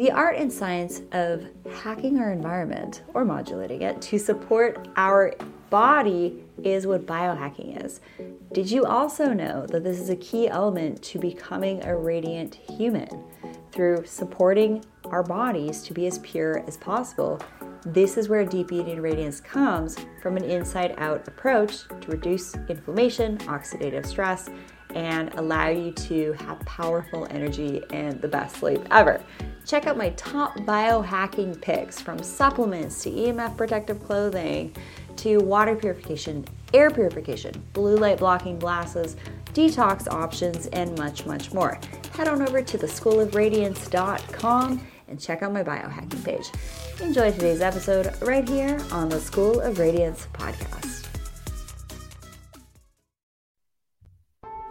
The art and science of hacking our environment or modulating it to support our body is what biohacking is. Did you also know that this is a key element to becoming a radiant human? Through supporting our bodies to be as pure as possible, this is where deep eating radiance comes from an inside out approach to reduce inflammation, oxidative stress, and allow you to have powerful energy and the best sleep ever. Check out my top biohacking picks from supplements to EMF protective clothing to water purification, air purification, blue light blocking glasses, detox options, and much, much more. Head on over to theschoolofradiance.com and check out my biohacking page. Enjoy today's episode right here on the School of Radiance podcast.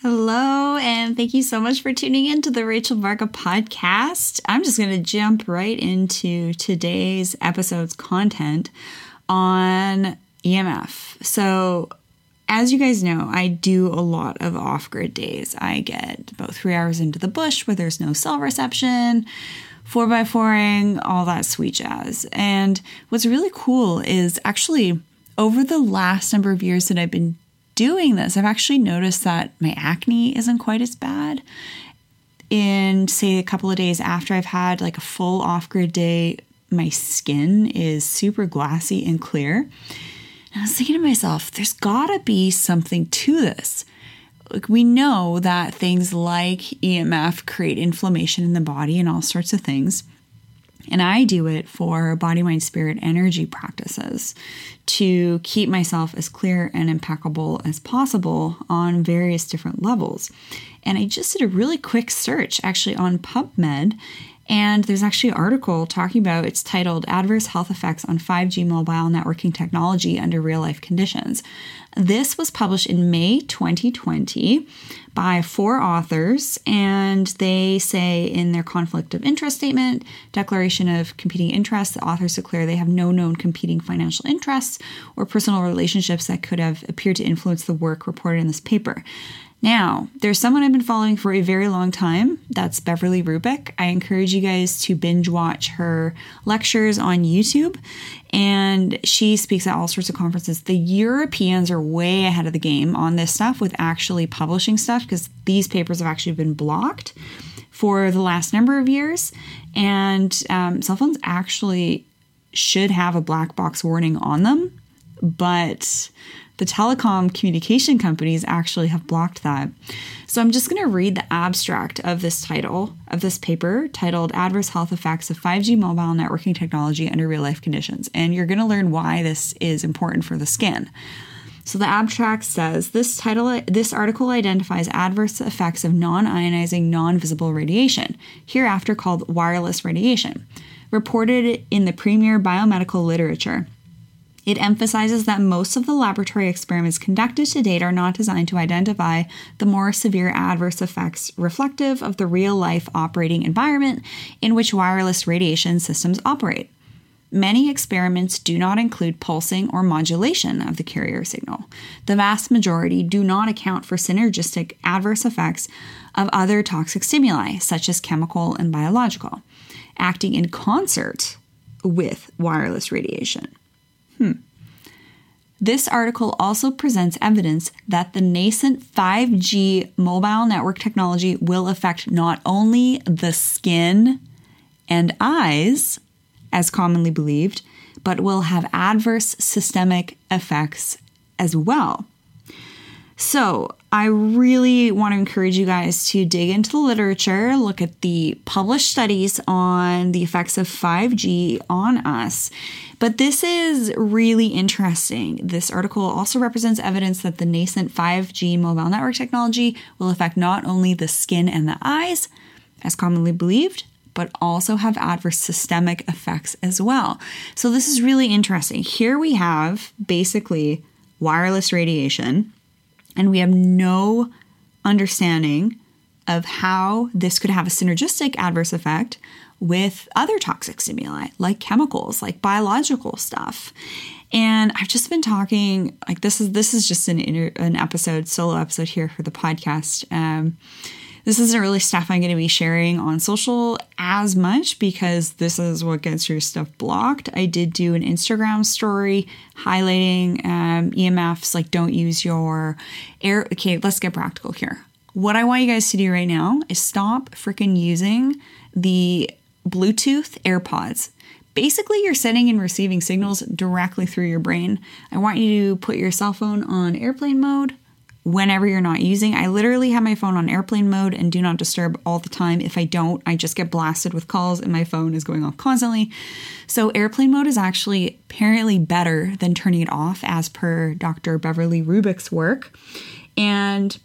Hello, and thank you so much for tuning in to the Rachel Varga podcast. I'm just going to jump right into today's episode's content on EMF. So, as you guys know, I do a lot of off grid days. I get about three hours into the bush where there's no cell reception, four by fouring, all that sweet jazz. And what's really cool is actually over the last number of years that I've been doing this, I've actually noticed that my acne isn't quite as bad. In, say, a couple of days after I've had like a full off grid day, my skin is super glassy and clear. And I was thinking to myself, there's gotta be something to this. Like, we know that things like EMF create inflammation in the body and all sorts of things. And I do it for body, mind, spirit energy practices to keep myself as clear and impeccable as possible on various different levels. And I just did a really quick search actually on PubMed. And there's actually an article talking about it's titled Adverse Health Effects on 5G Mobile Networking Technology Under Real Life Conditions. This was published in May 2020 by four authors, and they say in their conflict of interest statement, declaration of competing interests, the authors declare they have no known competing financial interests or personal relationships that could have appeared to influence the work reported in this paper. Now, there's someone I've been following for a very long time. That's Beverly Rubik. I encourage you guys to binge watch her lectures on YouTube. And she speaks at all sorts of conferences. The Europeans are way ahead of the game on this stuff with actually publishing stuff because these papers have actually been blocked for the last number of years. And um, cell phones actually should have a black box warning on them. But the telecom communication companies actually have blocked that. So I'm just going to read the abstract of this title of this paper titled Adverse Health Effects of 5G Mobile Networking Technology Under Real Life Conditions. And you're going to learn why this is important for the skin. So the abstract says this title this article identifies adverse effects of non-ionizing non-visible radiation, hereafter called wireless radiation, reported in the premier biomedical literature. It emphasizes that most of the laboratory experiments conducted to date are not designed to identify the more severe adverse effects reflective of the real life operating environment in which wireless radiation systems operate. Many experiments do not include pulsing or modulation of the carrier signal. The vast majority do not account for synergistic adverse effects of other toxic stimuli, such as chemical and biological, acting in concert with wireless radiation. Hmm. This article also presents evidence that the nascent 5G mobile network technology will affect not only the skin and eyes, as commonly believed, but will have adverse systemic effects as well. So, I really want to encourage you guys to dig into the literature, look at the published studies on the effects of 5G on us. But this is really interesting. This article also represents evidence that the nascent 5G mobile network technology will affect not only the skin and the eyes, as commonly believed, but also have adverse systemic effects as well. So, this is really interesting. Here we have basically wireless radiation, and we have no understanding of how this could have a synergistic adverse effect with other toxic stimuli like chemicals, like biological stuff. And I've just been talking like this is this is just an inter, an episode solo episode here for the podcast. Um, this isn't really stuff I'm going to be sharing on social as much because this is what gets your stuff blocked. I did do an Instagram story highlighting um, EMFs, like don't use your air. Okay, let's get practical here. What I want you guys to do right now is stop freaking using the Bluetooth AirPods. Basically, you're sending and receiving signals directly through your brain. I want you to put your cell phone on airplane mode whenever you're not using. I literally have my phone on airplane mode and do not disturb all the time. If I don't, I just get blasted with calls and my phone is going off constantly. So, airplane mode is actually apparently better than turning it off, as per Dr. Beverly Rubik's work. And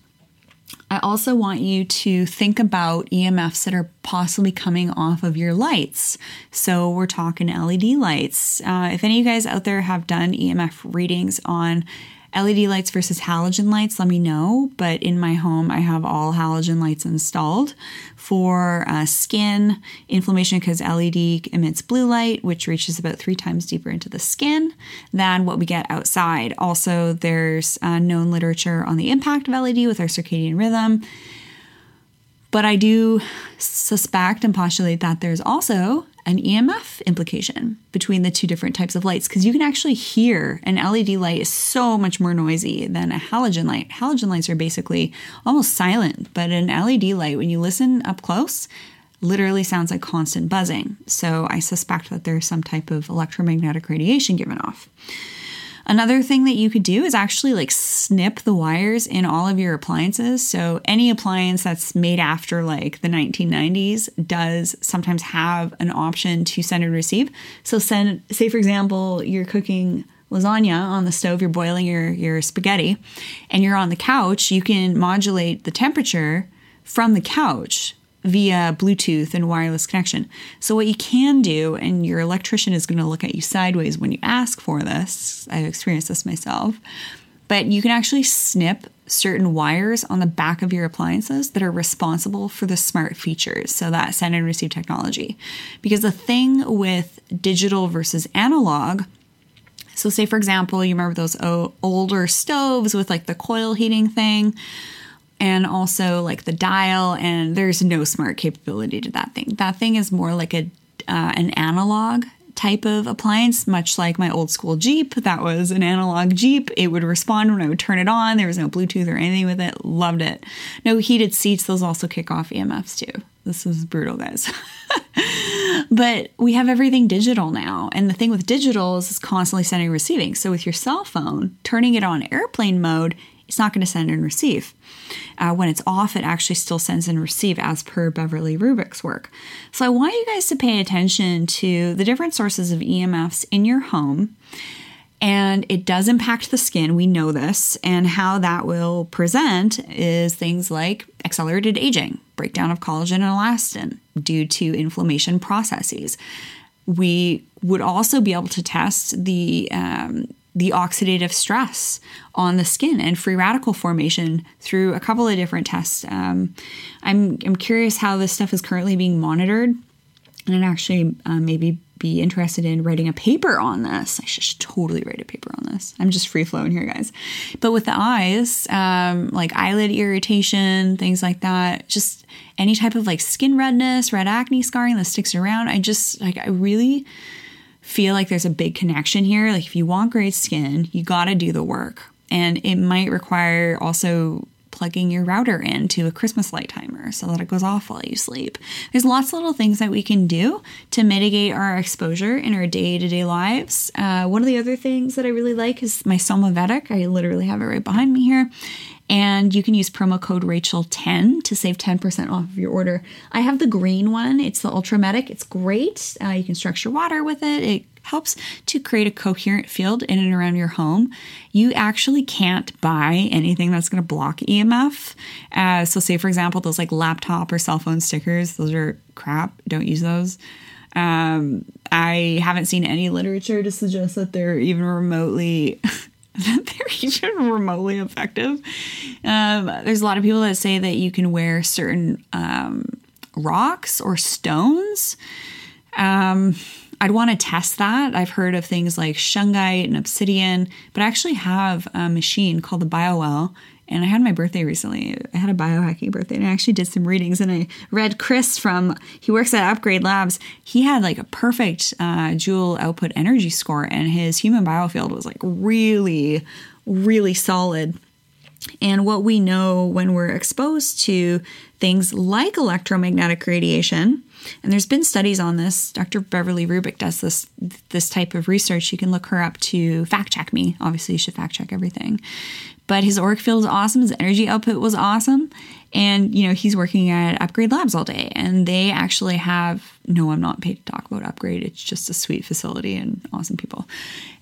I also want you to think about EMFs that are possibly coming off of your lights. So we're talking LED lights. Uh, if any of you guys out there have done EMF readings on LED lights versus halogen lights, let me know. But in my home, I have all halogen lights installed for uh, skin inflammation because LED emits blue light, which reaches about three times deeper into the skin than what we get outside. Also, there's uh, known literature on the impact of LED with our circadian rhythm. But I do suspect and postulate that there's also an EMF implication between the two different types of lights because you can actually hear an LED light is so much more noisy than a halogen light. Halogen lights are basically almost silent, but an LED light, when you listen up close, literally sounds like constant buzzing. So I suspect that there's some type of electromagnetic radiation given off. Another thing that you could do is actually like snip the wires in all of your appliances. So any appliance that's made after like the 1990s does sometimes have an option to send and receive. So send say for example, you're cooking lasagna on the stove, you're boiling your your spaghetti and you're on the couch, you can modulate the temperature from the couch via Bluetooth and wireless connection. So, what you can do, and your electrician is going to look at you sideways when you ask for this, I've experienced this myself, but you can actually snip certain wires on the back of your appliances that are responsible for the smart features. So, that send and receive technology. Because the thing with digital versus analog, so say for example, you remember those older stoves with like the coil heating thing? And also like the dial and there's no smart capability to that thing. That thing is more like a uh, an analog type of appliance much like my old school jeep. That was an analog jeep. It would respond when i would turn it on. There was no bluetooth or anything with it. Loved it. No heated seats. Those also kick off emfs too. This is brutal guys. But we have everything digital now and the thing with digital is it's constantly sending and receiving. So with your cell phone turning it on airplane mode it's not going to send and receive. Uh, when it's off, it actually still sends and receive as per Beverly Rubik's work. So I want you guys to pay attention to the different sources of EMFs in your home. And it does impact the skin, we know this. And how that will present is things like accelerated aging, breakdown of collagen and elastin due to inflammation processes. We would also be able to test the um, the oxidative stress on the skin and free radical formation through a couple of different tests. Um, I'm, I'm curious how this stuff is currently being monitored, and I'd actually uh, maybe be interested in writing a paper on this. I should totally write a paper on this. I'm just free flowing here, guys. But with the eyes, um, like eyelid irritation, things like that, just any type of like skin redness, red acne scarring that sticks around, I just like, I really feel like there's a big connection here. Like, if you want great skin, you got to do the work. And it might require also plugging your router into a Christmas light timer so that it goes off while you sleep. There's lots of little things that we can do to mitigate our exposure in our day to day lives. Uh, one of the other things that I really like is my Somavedic. I literally have it right behind me here. And you can use promo code Rachel10 to save 10% off of your order. I have the green one, it's the Ultra Medic. It's great. Uh, you can structure water with it. It helps to create a coherent field in and around your home. You actually can't buy anything that's going to block EMF. Uh, so, say for example, those like laptop or cell phone stickers, those are crap. Don't use those. Um, I haven't seen any literature to suggest that they're even remotely. that they're even remotely effective. Um, there's a lot of people that say that you can wear certain um, rocks or stones. Um, I'd want to test that. I've heard of things like shungite and obsidian, but I actually have a machine called the BioWell. And I had my birthday recently. I had a biohacking birthday and I actually did some readings. And I read Chris from, he works at Upgrade Labs. He had like a perfect uh, joule output energy score, and his human biofield was like really, really solid. And what we know when we're exposed to things like electromagnetic radiation, and there's been studies on this. Dr. Beverly Rubik does this this type of research. You can look her up to fact check me. Obviously, you should fact check everything. But his auric field was awesome. His energy output was awesome. And, you know, he's working at Upgrade Labs all day. And they actually have, no, I'm not paid to talk about Upgrade. It's just a sweet facility and awesome people.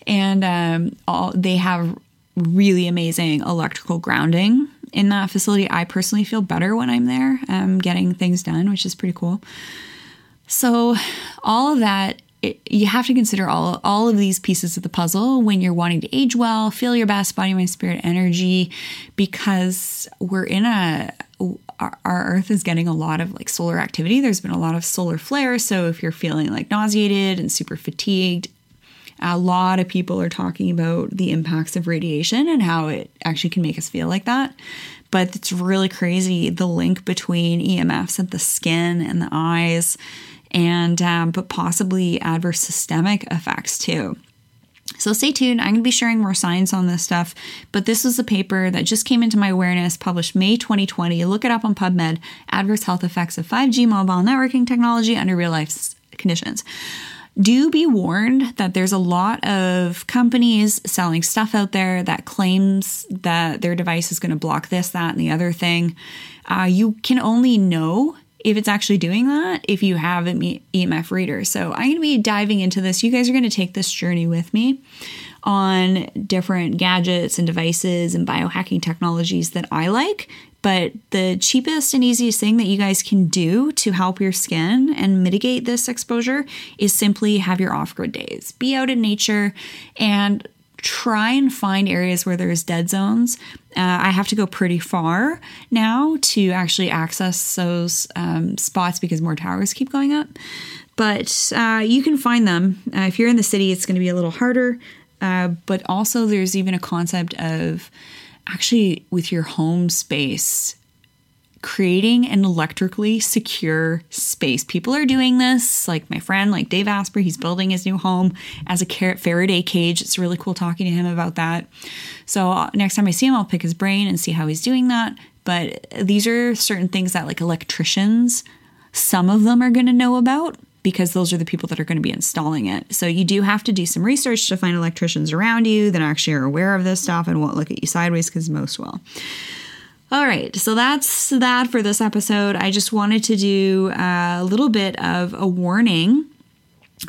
And um, all they have really amazing electrical grounding in that facility. I personally feel better when I'm there, um, getting things done, which is pretty cool. So, all of that, it, you have to consider all, all of these pieces of the puzzle when you're wanting to age well, feel your best body, mind, spirit, energy, because we're in a, our, our earth is getting a lot of like solar activity. There's been a lot of solar flares. So, if you're feeling like nauseated and super fatigued, a lot of people are talking about the impacts of radiation and how it actually can make us feel like that. But it's really crazy the link between EMFs at the skin and the eyes and um, but possibly adverse systemic effects too. So stay tuned. I'm going to be sharing more science on this stuff. But this was a paper that just came into my awareness, published May 2020. Look it up on PubMed Adverse Health Effects of 5G mobile networking technology under real life conditions. Do be warned that there's a lot of companies selling stuff out there that claims that their device is going to block this, that, and the other thing. Uh, you can only know if it's actually doing that if you have an EMF reader. So I'm going to be diving into this. You guys are going to take this journey with me on different gadgets and devices and biohacking technologies that I like. But the cheapest and easiest thing that you guys can do to help your skin and mitigate this exposure is simply have your off grid days. Be out in nature and try and find areas where there's dead zones. Uh, I have to go pretty far now to actually access those um, spots because more towers keep going up. But uh, you can find them. Uh, if you're in the city, it's going to be a little harder. Uh, but also, there's even a concept of actually with your home space creating an electrically secure space. People are doing this, like my friend, like Dave Asprey, he's building his new home as a Faraday cage. It's really cool talking to him about that. So uh, next time I see him, I'll pick his brain and see how he's doing that. But these are certain things that, like electricians, some of them are going to know about because those are the people that are going to be installing it. So you do have to do some research to find electricians around you that actually are aware of this stuff and won't look at you sideways because most will. All right, so that's that for this episode. I just wanted to do a little bit of a warning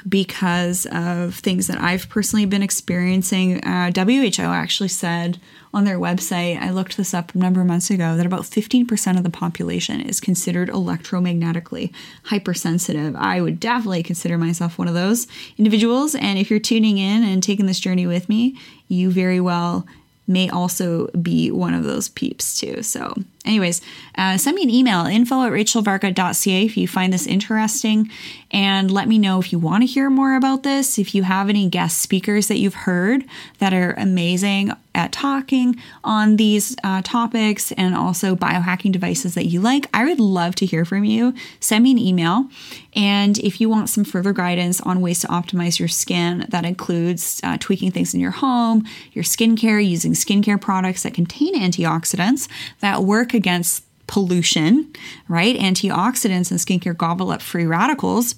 because of things that I've personally been experiencing. Uh, WHO actually said on their website, I looked this up a number of months ago, that about 15% of the population is considered electromagnetically hypersensitive. I would definitely consider myself one of those individuals. And if you're tuning in and taking this journey with me, you very well may also be one of those peeps too. So, anyways, uh, send me an email info at rachelvarga.ca if you find this interesting and let me know if you want to hear more about this. If you have any guest speakers that you've heard that are amazing at talking on these uh, topics and also biohacking devices that you like, I would love to hear from you. Send me an email. And if you want some further guidance on ways to optimize your skin, that includes uh, tweaking things in your home, your skincare, using skincare products that contain antioxidants that work against pollution, right? Antioxidants and skincare gobble up free radicals.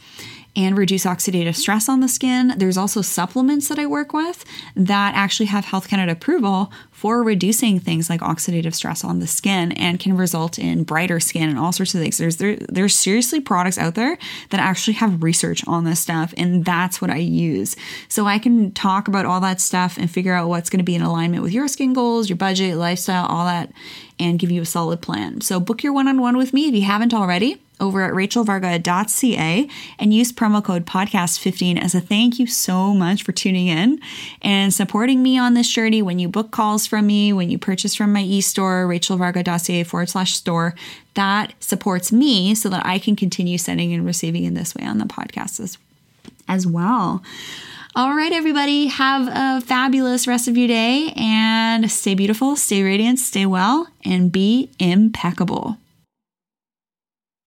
And reduce oxidative stress on the skin. There's also supplements that I work with that actually have Health Canada approval for reducing things like oxidative stress on the skin and can result in brighter skin and all sorts of things. There's there, there's seriously products out there that actually have research on this stuff and that's what I use. So I can talk about all that stuff and figure out what's going to be in alignment with your skin goals, your budget, lifestyle, all that and give you a solid plan. So book your one-on-one with me if you haven't already over at rachelvarga.ca and use promo code podcast15 as a thank you so much for tuning in and supporting me on this journey. When you book calls from me, when you purchase from my e-store, rachelvarga.ca forward slash store, that supports me so that I can continue sending and receiving in this way on the podcast as, as well. All right, everybody, have a fabulous rest of your day and stay beautiful, stay radiant, stay well, and be impeccable.